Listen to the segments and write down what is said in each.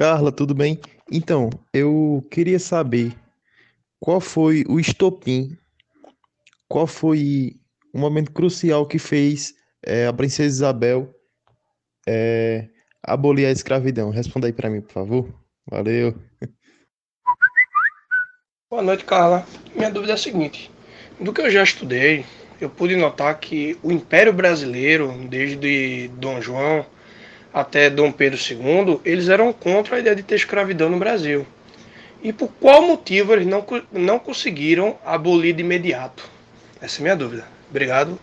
Carla, tudo bem? Então, eu queria saber qual foi o estopim, qual foi o momento crucial que fez eh, a princesa Isabel eh, abolir a escravidão. Responda aí para mim, por favor. Valeu. Boa noite, Carla. Minha dúvida é a seguinte: do que eu já estudei, eu pude notar que o Império Brasileiro, desde Dom João até Dom Pedro II, eles eram contra a ideia de ter escravidão no Brasil. E por qual motivo eles não, não conseguiram abolir de imediato? Essa é a minha dúvida. Obrigado.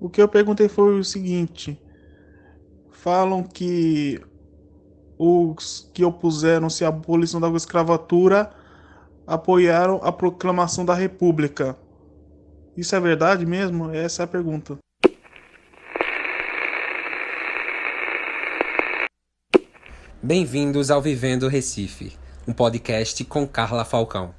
O que eu perguntei foi o seguinte: falam que os que opuseram-se à abolição da escravatura apoiaram a proclamação da República. Isso é verdade mesmo? Essa é a pergunta. Bem-vindos ao Vivendo Recife, um podcast com Carla Falcão.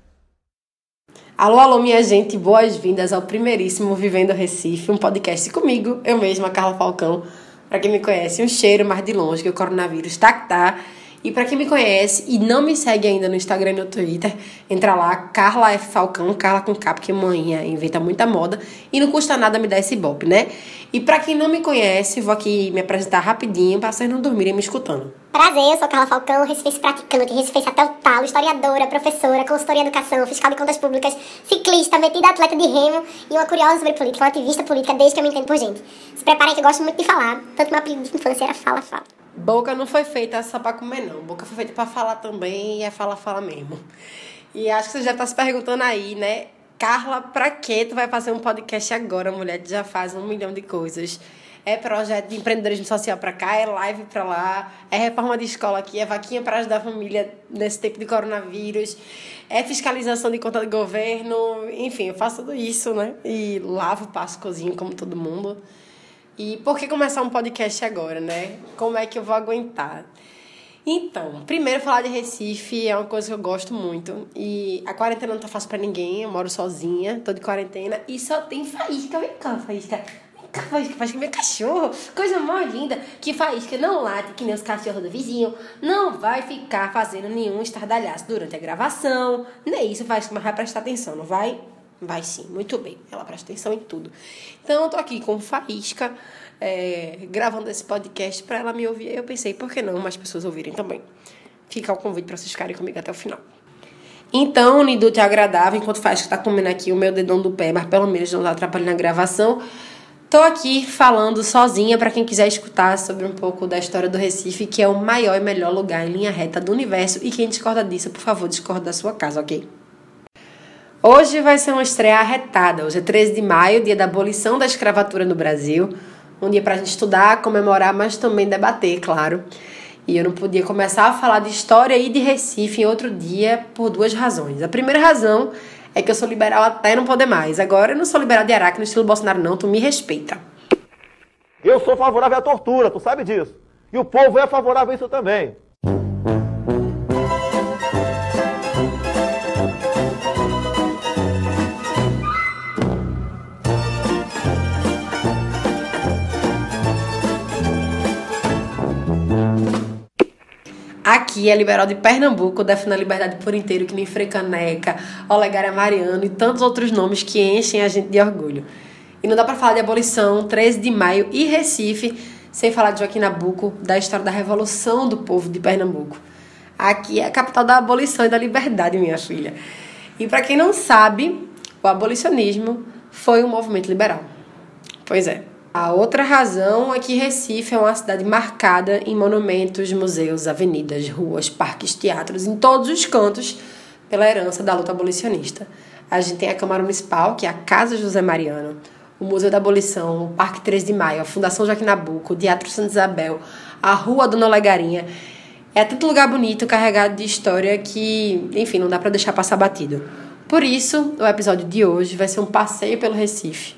Alô, alô, minha gente, boas-vindas ao primeiríssimo Vivendo Recife, um podcast comigo, eu mesma, Carla Falcão. Para quem me conhece, um cheiro mais de longe que o coronavírus tá que tá. E para quem me conhece e não me segue ainda no Instagram e no Twitter, entra lá, Carla F. Falcão, Carla com K, porque manhã inventa muita moda. E não custa nada me dar esse bope, né? E para quem não me conhece, vou aqui me apresentar rapidinho para vocês não dormirem me escutando. Prazer, eu sou Carla Falcão, recifense praticante, recifense até o talo, historiadora, professora, consultoria em educação, fiscal de contas públicas, ciclista, metida atleta de remo e uma curiosa sobre política, uma ativista política desde que eu me entendo por gente. Se preparem que eu gosto muito de falar, tanto meu apelido de infância era Fala Fala. Boca não foi feita só pra comer, não. Boca foi feita pra falar também e é fala, fala mesmo. E acho que você já tá se perguntando aí, né? Carla, pra que tu vai fazer um podcast agora, mulher? Tu já faz um milhão de coisas. É projeto de empreendedorismo social pra cá, é live pra lá, é reforma de escola aqui, é vaquinha pra ajudar a família nesse tempo de coronavírus, é fiscalização de conta do governo, enfim, eu faço tudo isso, né? E lavo, passo, cozinho como todo mundo. E por que começar um podcast agora, né? Como é que eu vou aguentar? Então, primeiro falar de Recife é uma coisa que eu gosto muito. E a quarentena não tá fácil pra ninguém, eu moro sozinha, tô de quarentena e só tem faísca. Vem cá, faísca. Cá, faísca, faísca, meu cachorro. Coisa mais linda. Que faísca não late que nem os cachorros do vizinho. Não vai ficar fazendo nenhum estardalhaço durante a gravação. Nem isso, faísca, mas vai prestar atenção, não vai? Vai sim, muito bem. Ela presta atenção em tudo. Então, eu tô aqui com Faísca, é, gravando esse podcast para ela me ouvir. Eu pensei, por que não mais pessoas ouvirem também? Fica o convite para vocês ficarem comigo até o final. Então, Niduto é agradável, enquanto Faísca tá comendo aqui o meu dedão do pé, mas pelo menos não tá atrapalhando a gravação. Tô aqui falando sozinha para quem quiser escutar sobre um pouco da história do Recife, que é o maior e melhor lugar em linha reta do universo. E quem discorda disso, por favor, discorda da sua casa, ok? Hoje vai ser uma estreia arretada. Hoje é 13 de maio, dia da abolição da escravatura no Brasil. Um dia para a gente estudar, comemorar, mas também debater, claro. E eu não podia começar a falar de história e de Recife em outro dia por duas razões. A primeira razão é que eu sou liberal até não poder mais. Agora eu não sou liberal de Araque no estilo Bolsonaro, não. Tu me respeita. Eu sou favorável à tortura, tu sabe disso. E o povo é favorável a isso também. É liberal de Pernambuco, defende a liberdade por inteiro, que nem Frecaneca, Olegária Mariano e tantos outros nomes que enchem a gente de orgulho. E não dá para falar de abolição, 13 de maio e Recife, sem falar de Joaquim Nabuco, da história da revolução do povo de Pernambuco. Aqui é a capital da abolição e da liberdade, minha filha. E para quem não sabe, o abolicionismo foi um movimento liberal. Pois é. A outra razão é que Recife é uma cidade marcada em monumentos, museus, avenidas, ruas, parques, teatros, em todos os cantos, pela herança da luta abolicionista. A gente tem a Câmara Municipal, que é a Casa José Mariano, o Museu da Abolição, o Parque 3 de Maio, a Fundação Joaquim Nabuco, o Teatro Santa Isabel, a Rua Dona Legarinha. É tanto lugar bonito, carregado de história, que, enfim, não dá para deixar passar batido. Por isso, o episódio de hoje vai ser um passeio pelo Recife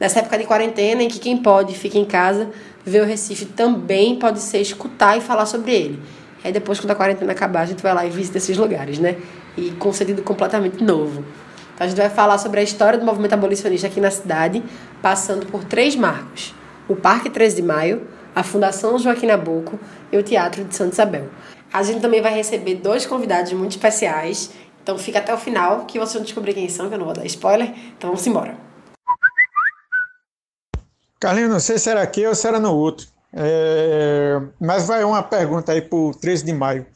nessa época de quarentena em que quem pode fica em casa, ver o Recife também pode ser escutar e falar sobre ele. Aí depois, quando a quarentena acabar, a gente vai lá e visita esses lugares, né? E com sentido completamente novo. Então a gente vai falar sobre a história do movimento abolicionista aqui na cidade, passando por três marcos: o Parque 13 de Maio, a Fundação Joaquim Nabuco e o Teatro de Santa Isabel. A gente também vai receber dois convidados muito especiais, então fica até o final que vocês vão descobrir quem são, que eu não vou dar spoiler. Então vamos embora. Carlinhos, não sei se era aqui ou se era no outro. É, mas vai uma pergunta aí para o 13 de maio.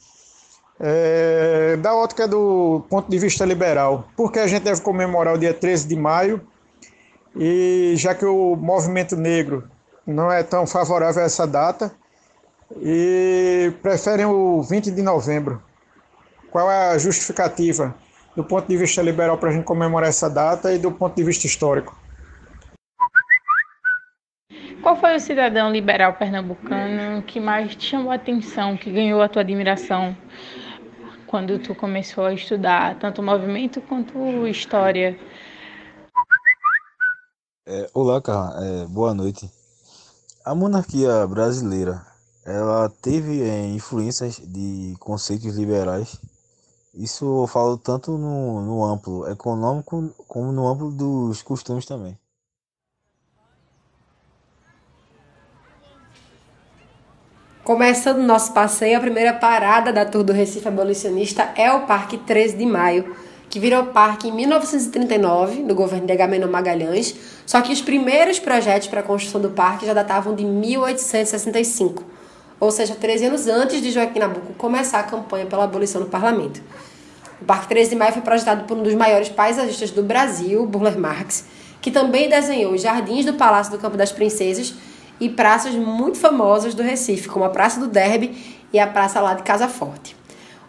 É, da ótica do ponto de vista liberal, por que a gente deve comemorar o dia 13 de maio? E já que o movimento negro não é tão favorável a essa data e preferem o 20 de novembro. Qual é a justificativa do ponto de vista liberal para a gente comemorar essa data e do ponto de vista histórico? Qual foi o cidadão liberal pernambucano que mais te chamou a atenção, que ganhou a tua admiração quando tu começou a estudar tanto movimento quanto história? É, olá, Carla. É, boa noite. A monarquia brasileira, ela teve é, influências de conceitos liberais. Isso eu falo tanto no, no amplo econômico como no amplo dos costumes também. Começando nosso passeio, a primeira parada da Tour do Recife Abolicionista é o Parque 13 de Maio, que virou parque em 1939, no governo de Agamenon Magalhães, só que os primeiros projetos para a construção do parque já datavam de 1865, ou seja, 13 anos antes de Joaquim Nabuco começar a campanha pela abolição no parlamento. O Parque 13 de Maio foi projetado por um dos maiores paisagistas do Brasil, Burle Marx, que também desenhou os jardins do Palácio do Campo das Princesas e praças muito famosas do Recife, como a Praça do Derby e a Praça lá de Casa Forte.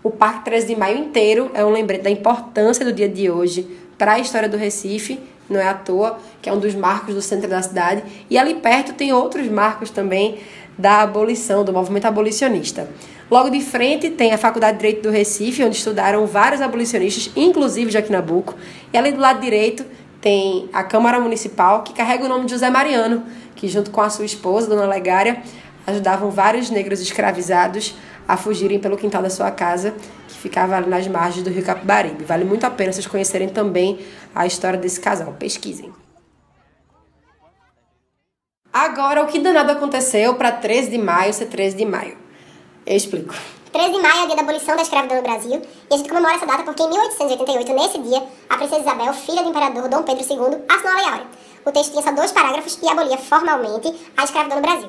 O Parque 13 de Maio inteiro é um lembrete da importância do dia de hoje para a história do Recife, não é à toa, que é um dos marcos do centro da cidade, e ali perto tem outros marcos também da abolição, do movimento abolicionista. Logo de frente tem a Faculdade de Direito do Recife, onde estudaram vários abolicionistas, inclusive Joaquim Nabuco, e ali do lado direito tem a Câmara Municipal, que carrega o nome de José Mariano, que junto com a sua esposa, Dona Legária, ajudavam vários negros escravizados a fugirem pelo quintal da sua casa, que ficava ali nas margens do rio Capibaribe. Vale muito a pena vocês conhecerem também a história desse casal. Pesquisem. Agora, o que danado aconteceu para 13 de maio ser 13 de maio? Eu explico. 13 de maio é o dia da abolição da escravidão no Brasil, e a gente comemora essa data porque em 1888, nesse dia, a princesa Isabel, filha do imperador Dom Pedro II, assinou a Lei Áurea. O texto tinha só dois parágrafos e abolia formalmente a escravidão no Brasil.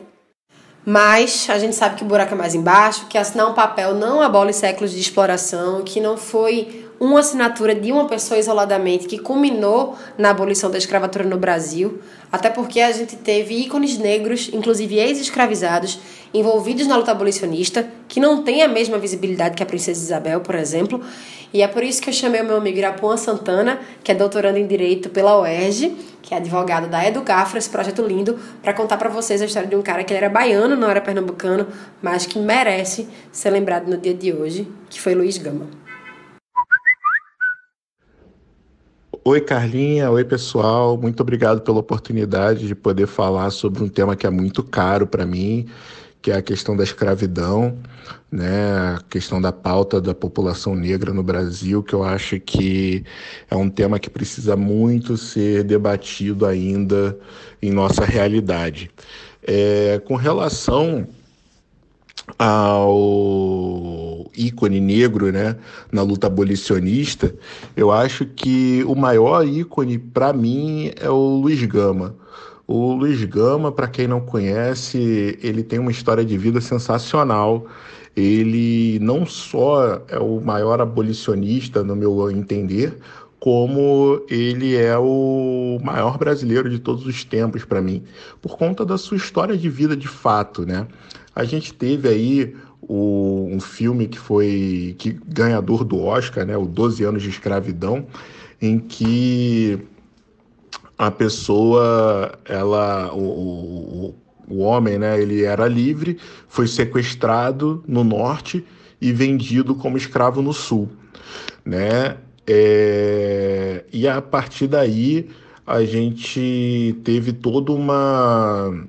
Mas a gente sabe que o buraco é mais embaixo, que assinar um papel não abole séculos de exploração, que não foi uma assinatura de uma pessoa isoladamente que culminou na abolição da escravatura no Brasil, até porque a gente teve ícones negros, inclusive ex-escravizados, envolvidos na luta abolicionista, que não tem a mesma visibilidade que a Princesa Isabel, por exemplo, e é por isso que eu chamei o meu amigo Irapuã Santana, que é doutorando em Direito pela UERJ, que é advogado da Educafra, esse projeto lindo, para contar para vocês a história de um cara que ele era baiano, não era pernambucano, mas que merece ser lembrado no dia de hoje, que foi Luiz Gama. Oi, Carlinha. Oi, pessoal. Muito obrigado pela oportunidade de poder falar sobre um tema que é muito caro para mim, que é a questão da escravidão, né? A questão da pauta da população negra no Brasil, que eu acho que é um tema que precisa muito ser debatido ainda em nossa realidade. É, com relação ao ícone negro, né, na luta abolicionista, eu acho que o maior ícone para mim é o Luiz Gama. O Luiz Gama, para quem não conhece, ele tem uma história de vida sensacional. Ele não só é o maior abolicionista, no meu entender, como ele é o maior brasileiro de todos os tempos para mim, por conta da sua história de vida de fato, né? A gente teve aí o, um filme que foi que ganhador do Oscar, né, o 12 anos de escravidão, em que a pessoa, ela, o, o, o homem, né, ele era livre, foi sequestrado no norte e vendido como escravo no sul, né? É, e a partir daí a gente teve toda uma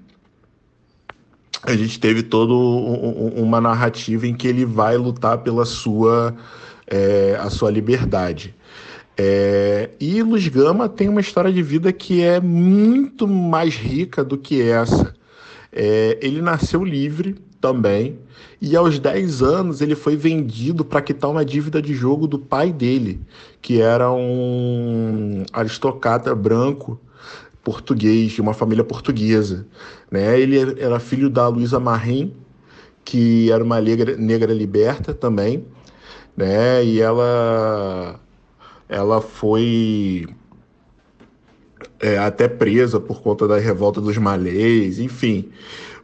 a gente teve toda uma narrativa em que ele vai lutar pela sua, é, a sua liberdade. É, e Luz Gama tem uma história de vida que é muito mais rica do que essa. É, ele nasceu livre também, e aos 10 anos ele foi vendido para quitar uma dívida de jogo do pai dele, que era um aristocrata branco português, de uma família portuguesa. Né? Ele era filho da Luísa Marim, que era uma negra, negra liberta também, né? E ela, ela foi é, até presa por conta da revolta dos malês, enfim.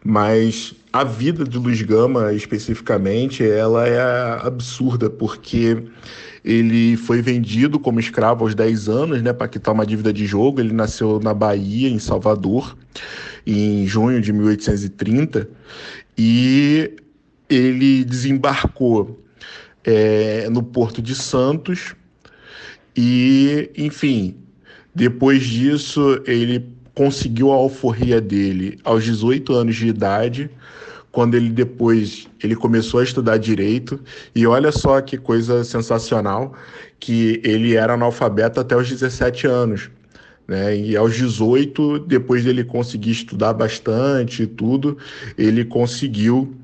Mas a vida de Luiz Gama, especificamente, ela é absurda, porque ele foi vendido como escravo aos 10 anos, né, para quitar uma dívida de jogo. Ele nasceu na Bahia, em Salvador, em junho de 1830, e ele desembarcou é, no Porto de Santos e, enfim, depois disso ele conseguiu a alforria dele aos 18 anos de idade, quando ele depois ele começou a estudar direito e olha só que coisa sensacional que ele era analfabeto até os 17 anos. Né? E aos 18, depois dele conseguir estudar bastante e tudo, ele conseguiu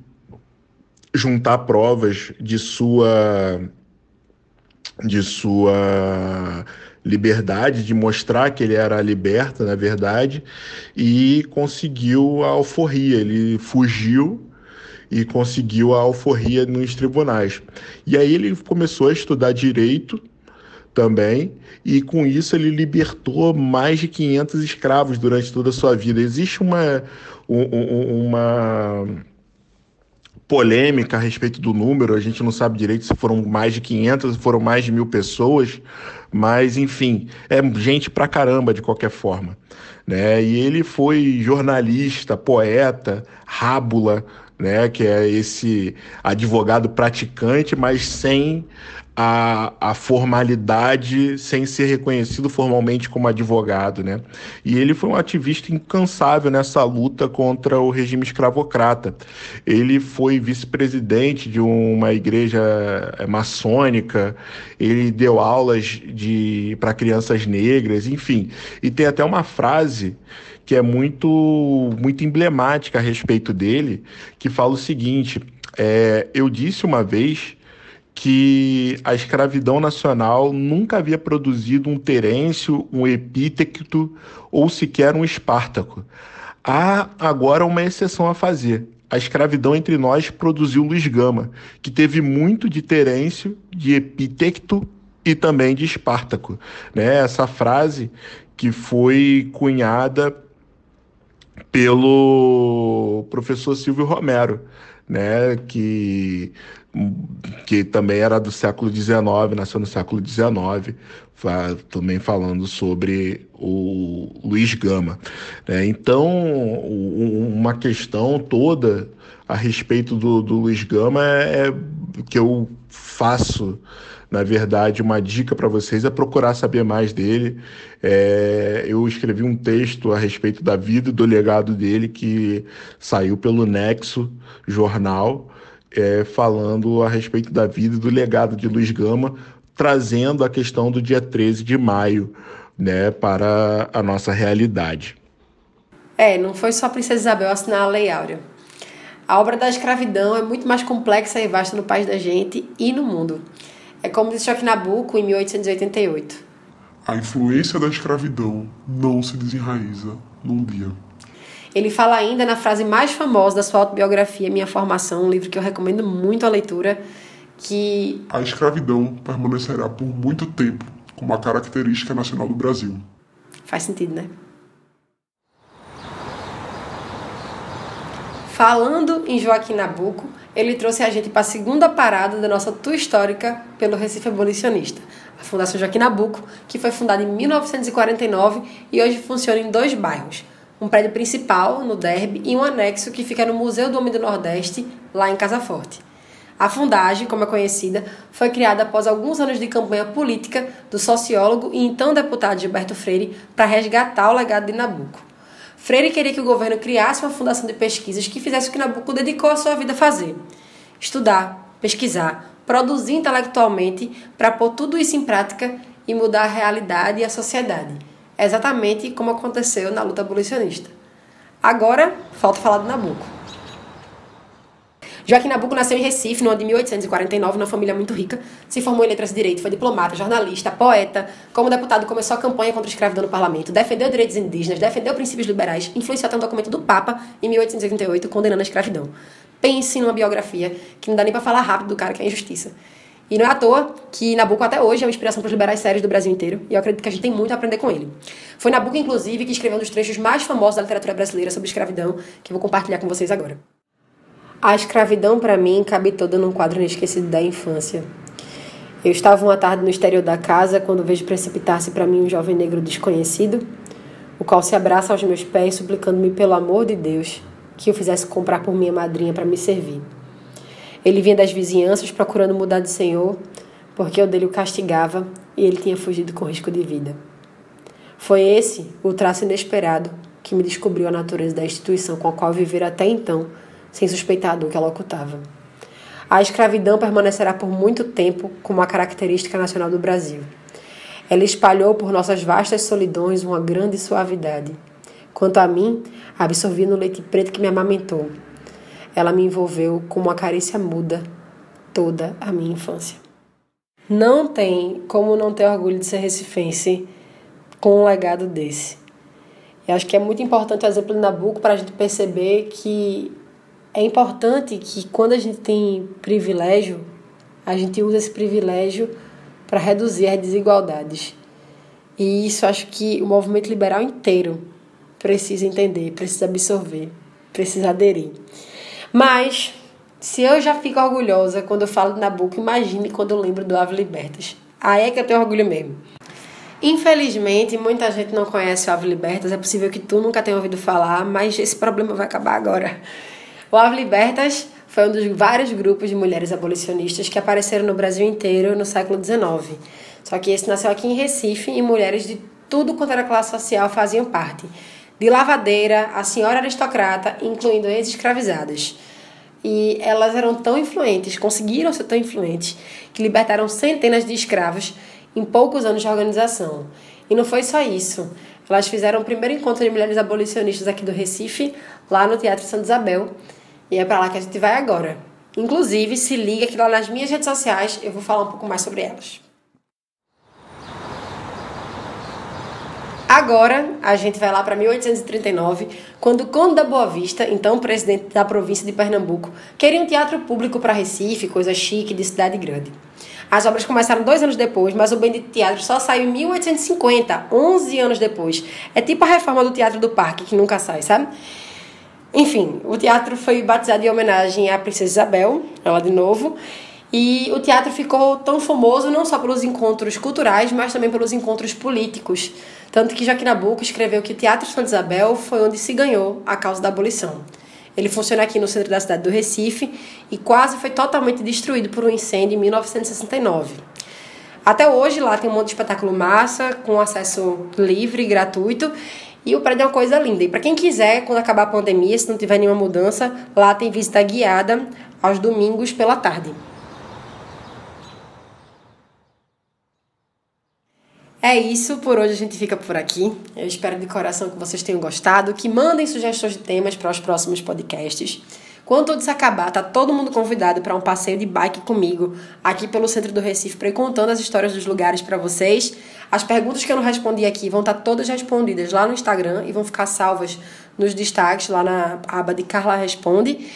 juntar provas de sua de sua liberdade, de mostrar que ele era liberta, na verdade, e conseguiu a alforria. Ele fugiu e conseguiu a alforria nos tribunais. E aí ele começou a estudar direito também, e com isso ele libertou mais de 500 escravos durante toda a sua vida. Existe uma, uma polêmica a respeito do número, a gente não sabe direito se foram mais de 500, se foram mais de mil pessoas, mas enfim, é gente pra caramba de qualquer forma. Né? E ele foi jornalista, poeta, rábula, né? que é esse advogado praticante, mas sem a, a formalidade sem ser reconhecido formalmente como advogado, né? E ele foi um ativista incansável nessa luta contra o regime escravocrata. Ele foi vice-presidente de uma igreja eh, maçônica, ele deu aulas de para crianças negras, enfim. E tem até uma frase que é muito muito emblemática a respeito dele, que fala o seguinte: é, eu disse uma vez que a escravidão nacional nunca havia produzido um Terêncio, um Epíteto ou sequer um Espartaco. Há agora uma exceção a fazer. A escravidão entre nós produziu Luiz Gama, que teve muito de Terêncio, de Epíteto e também de Espartaco. Né? Essa frase que foi cunhada pelo professor Silvio Romero, né? que que também era do século XIX, nasceu no século XIX, também falando sobre o Luiz Gama. Né? Então, uma questão toda a respeito do, do Luiz Gama é, é que eu faço na verdade, uma dica para vocês é procurar saber mais dele. É, eu escrevi um texto a respeito da vida e do legado dele que saiu pelo Nexo Jornal é, falando a respeito da vida e do legado de Luiz Gama, trazendo a questão do dia 13 de maio né, para a nossa realidade. É, não foi só a Princesa Isabel assinar a Lei Áurea. A obra da escravidão é muito mais complexa e vasta no país da gente e no mundo. É como disse Joaquim Nabuco em 1888. A influência da escravidão não se desenraiza num dia. Ele fala ainda na frase mais famosa da sua autobiografia, Minha Formação, um livro que eu recomendo muito a leitura, que a escravidão permanecerá por muito tempo como a característica nacional do Brasil. Faz sentido, né? Falando em Joaquim Nabuco, ele trouxe a gente para a segunda parada da nossa tour histórica pelo Recife Abolicionista, a Fundação Joaquim Nabuco, que foi fundada em 1949 e hoje funciona em dois bairros, um prédio principal no Derby e um anexo que fica no Museu do Homem do Nordeste, lá em Casa Forte. A Fundagem, como é conhecida, foi criada após alguns anos de campanha política do sociólogo e então deputado Gilberto Freire para resgatar o legado de Nabucco. Freire queria que o governo criasse uma fundação de pesquisas que fizesse o que Nabucco dedicou a sua vida a fazer: estudar, pesquisar, produzir intelectualmente para pôr tudo isso em prática e mudar a realidade e a sociedade exatamente como aconteceu na luta abolicionista. Agora, falta falar do Nabucco. Joaquim Nabuco nasceu em Recife no ano de 1849, numa família muito rica. Se formou em letras de direito, foi diplomata, jornalista, poeta. Como deputado, começou a campanha contra a escravidão no parlamento, defendeu direitos indígenas, defendeu princípios liberais, influenciou até um documento do Papa em 1888 condenando a escravidão. Pense numa biografia que não dá nem para falar rápido do cara que é injustiça. E não é à toa que Nabucco até hoje é uma inspiração para os liberais sérios do Brasil inteiro, e eu acredito que a gente tem muito a aprender com ele. Foi Nabucco, inclusive, que escreveu um dos trechos mais famosos da literatura brasileira sobre escravidão, que eu vou compartilhar com vocês agora. A escravidão para mim cabe toda num quadro inesquecido da infância. Eu estava uma tarde no exterior da casa quando vejo precipitar-se para mim um jovem negro desconhecido, o qual se abraça aos meus pés suplicando-me pelo amor de Deus que eu fizesse comprar por minha madrinha para me servir. Ele vinha das vizinhanças procurando mudar de senhor, porque eu dele o castigava e ele tinha fugido com risco de vida. Foi esse o traço inesperado que me descobriu a natureza da instituição com a qual viver até então sem suspeitar do que ela ocultava. A escravidão permanecerá por muito tempo como uma característica nacional do Brasil. Ela espalhou por nossas vastas solidões uma grande suavidade. Quanto a mim, absorvi no leite preto que me amamentou. Ela me envolveu com uma carícia muda toda a minha infância. Não tem como não ter orgulho de ser recifense com um legado desse. E acho que é muito importante o exemplo do Nabucco para a gente perceber que é importante que quando a gente tem privilégio, a gente usa esse privilégio para reduzir as desigualdades. E isso acho que o movimento liberal inteiro precisa entender, precisa absorver, precisa aderir. Mas, se eu já fico orgulhosa quando eu falo do Nabucco, imagine quando eu lembro do Ave Libertas. Aí é que eu tenho orgulho mesmo. Infelizmente, muita gente não conhece o Ave Libertas. É possível que tu nunca tenha ouvido falar, mas esse problema vai acabar agora. O Ave Libertas foi um dos vários grupos de mulheres abolicionistas que apareceram no Brasil inteiro no século XIX. Só que esse nasceu aqui em Recife e mulheres de tudo quanto era classe social faziam parte. De lavadeira a senhora aristocrata, incluindo ex-escravizadas. E elas eram tão influentes, conseguiram ser tão influentes, que libertaram centenas de escravos em poucos anos de organização. E não foi só isso. Elas fizeram o primeiro encontro de mulheres abolicionistas aqui do Recife, lá no Teatro Santa Isabel, e é para lá que a gente vai agora. Inclusive, se liga que lá nas minhas redes sociais eu vou falar um pouco mais sobre elas. Agora, a gente vai lá para 1839, quando o Conde da Boa Vista, então presidente da província de Pernambuco, queria um teatro público para Recife, coisa chique de cidade grande. As obras começaram dois anos depois, mas o bendito teatro só saiu em 1850, 11 anos depois. É tipo a reforma do Teatro do Parque, que nunca sai, sabe? Enfim, o teatro foi batizado em homenagem à Princesa Isabel, ela de novo, e o teatro ficou tão famoso não só pelos encontros culturais, mas também pelos encontros políticos. Tanto que Joaquim Nabuco escreveu que o Teatro Santa Isabel foi onde se ganhou a causa da abolição. Ele funciona aqui no centro da cidade do Recife e quase foi totalmente destruído por um incêndio em 1969. Até hoje lá tem um monte de espetáculo massa, com acesso livre e gratuito, e o prédio é uma coisa linda. E para quem quiser, quando acabar a pandemia, se não tiver nenhuma mudança, lá tem visita guiada aos domingos pela tarde. É isso, por hoje a gente fica por aqui. Eu espero de coração que vocês tenham gostado, que mandem sugestões de temas para os próximos podcasts. Quando tudo isso acabar, tá todo mundo convidado para um passeio de bike comigo aqui pelo centro do Recife para ir contando as histórias dos lugares para vocês. As perguntas que eu não respondi aqui vão estar tá todas respondidas lá no Instagram e vão ficar salvas nos destaques lá na aba de Carla Responde.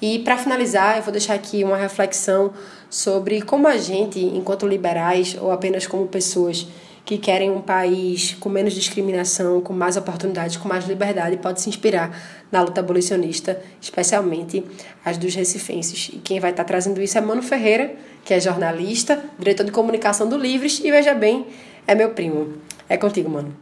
E para finalizar, eu vou deixar aqui uma reflexão sobre como a gente, enquanto liberais ou apenas como pessoas que querem um país com menos discriminação, com mais oportunidades, com mais liberdade, pode se inspirar na luta abolicionista, especialmente as dos recifenses. E quem vai estar trazendo isso é Mano Ferreira, que é jornalista, diretor de comunicação do Livres, e veja bem, é meu primo. É contigo, mano.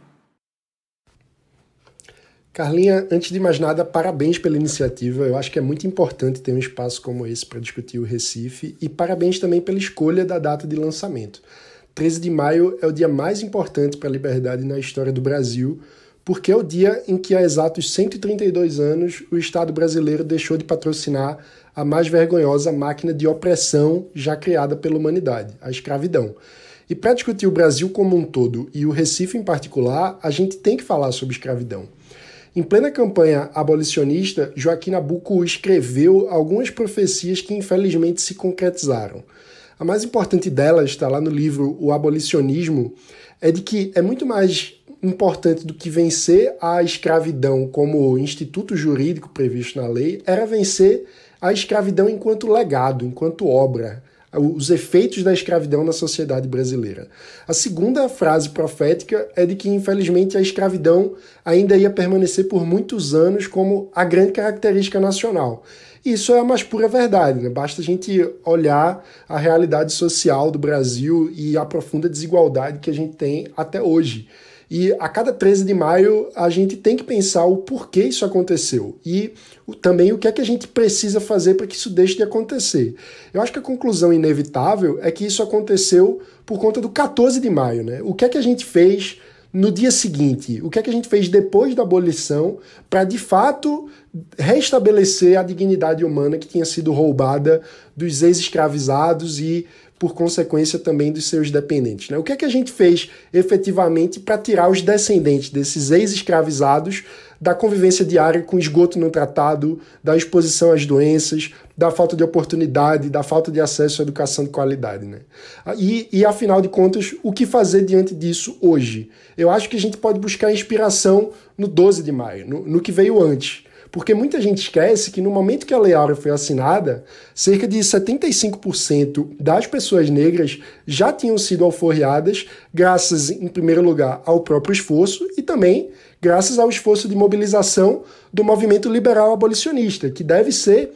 Carlinha, antes de mais nada, parabéns pela iniciativa. Eu acho que é muito importante ter um espaço como esse para discutir o Recife e parabéns também pela escolha da data de lançamento. 13 de maio é o dia mais importante para a liberdade na história do Brasil, porque é o dia em que há exatos 132 anos o Estado brasileiro deixou de patrocinar a mais vergonhosa máquina de opressão já criada pela humanidade, a escravidão. E para discutir o Brasil como um todo e o Recife em particular, a gente tem que falar sobre escravidão. Em plena campanha abolicionista, Joaquim Nabuco escreveu algumas profecias que infelizmente se concretizaram. A mais importante delas está lá no livro O Abolicionismo, é de que é muito mais importante do que vencer a escravidão como instituto jurídico previsto na lei, era vencer a escravidão enquanto legado, enquanto obra, os efeitos da escravidão na sociedade brasileira. A segunda frase profética é de que, infelizmente, a escravidão ainda ia permanecer por muitos anos como a grande característica nacional. Isso é a mais pura verdade, né? basta a gente olhar a realidade social do Brasil e a profunda desigualdade que a gente tem até hoje. E a cada 13 de maio a gente tem que pensar o porquê isso aconteceu e também o que é que a gente precisa fazer para que isso deixe de acontecer. Eu acho que a conclusão inevitável é que isso aconteceu por conta do 14 de maio. Né? O que é que a gente fez no dia seguinte? O que é que a gente fez depois da abolição para de fato restabelecer a dignidade humana que tinha sido roubada dos ex-escravizados e por consequência também dos seus dependentes. Né? O que é que a gente fez efetivamente para tirar os descendentes desses ex-escravizados da convivência diária com esgoto não tratado, da exposição às doenças, da falta de oportunidade, da falta de acesso à educação de qualidade. Né? E, e, afinal de contas, o que fazer diante disso hoje? Eu acho que a gente pode buscar inspiração no 12 de maio, no, no que veio antes. Porque muita gente esquece que no momento que a Lei Áurea foi assinada, cerca de 75% das pessoas negras já tinham sido alforreadas, graças, em primeiro lugar, ao próprio esforço e também graças ao esforço de mobilização do movimento liberal abolicionista, que deve ser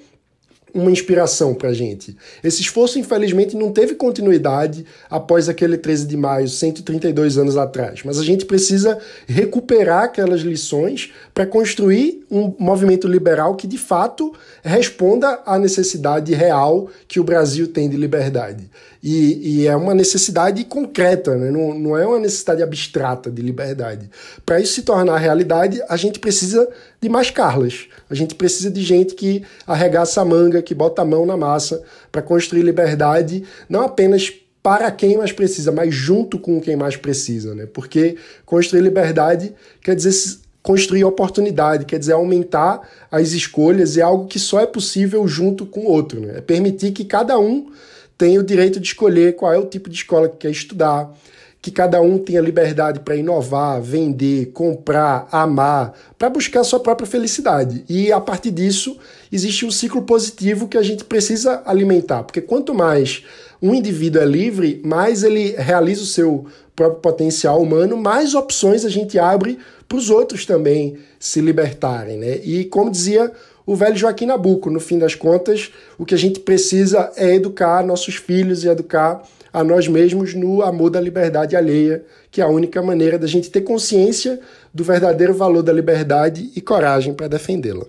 uma inspiração para a gente. Esse esforço, infelizmente, não teve continuidade após aquele 13 de maio, 132 anos atrás. Mas a gente precisa recuperar aquelas lições para construir um movimento liberal que, de fato, responda à necessidade real que o Brasil tem de liberdade. E, e é uma necessidade concreta, né? não, não é uma necessidade abstrata de liberdade. Para isso se tornar realidade, a gente precisa de mais Carlas. A gente precisa de gente que arregaça a manga, que bota a mão na massa para construir liberdade, não apenas para quem mais precisa, mas junto com quem mais precisa, né? Porque construir liberdade quer dizer construir oportunidade, quer dizer aumentar as escolhas, é algo que só é possível junto com o outro, né? É permitir que cada um tenha o direito de escolher qual é o tipo de escola que quer estudar, que cada um tenha liberdade para inovar, vender, comprar, amar, para buscar a sua própria felicidade. E a partir disso, existe um ciclo positivo que a gente precisa alimentar, porque quanto mais um indivíduo é livre, mais ele realiza o seu próprio potencial humano, mais opções a gente abre para os outros também se libertarem. Né? E como dizia o velho Joaquim Nabuco, no fim das contas, o que a gente precisa é educar nossos filhos e educar a nós mesmos no amor da liberdade alheia, que é a única maneira da gente ter consciência do verdadeiro valor da liberdade e coragem para defendê-la.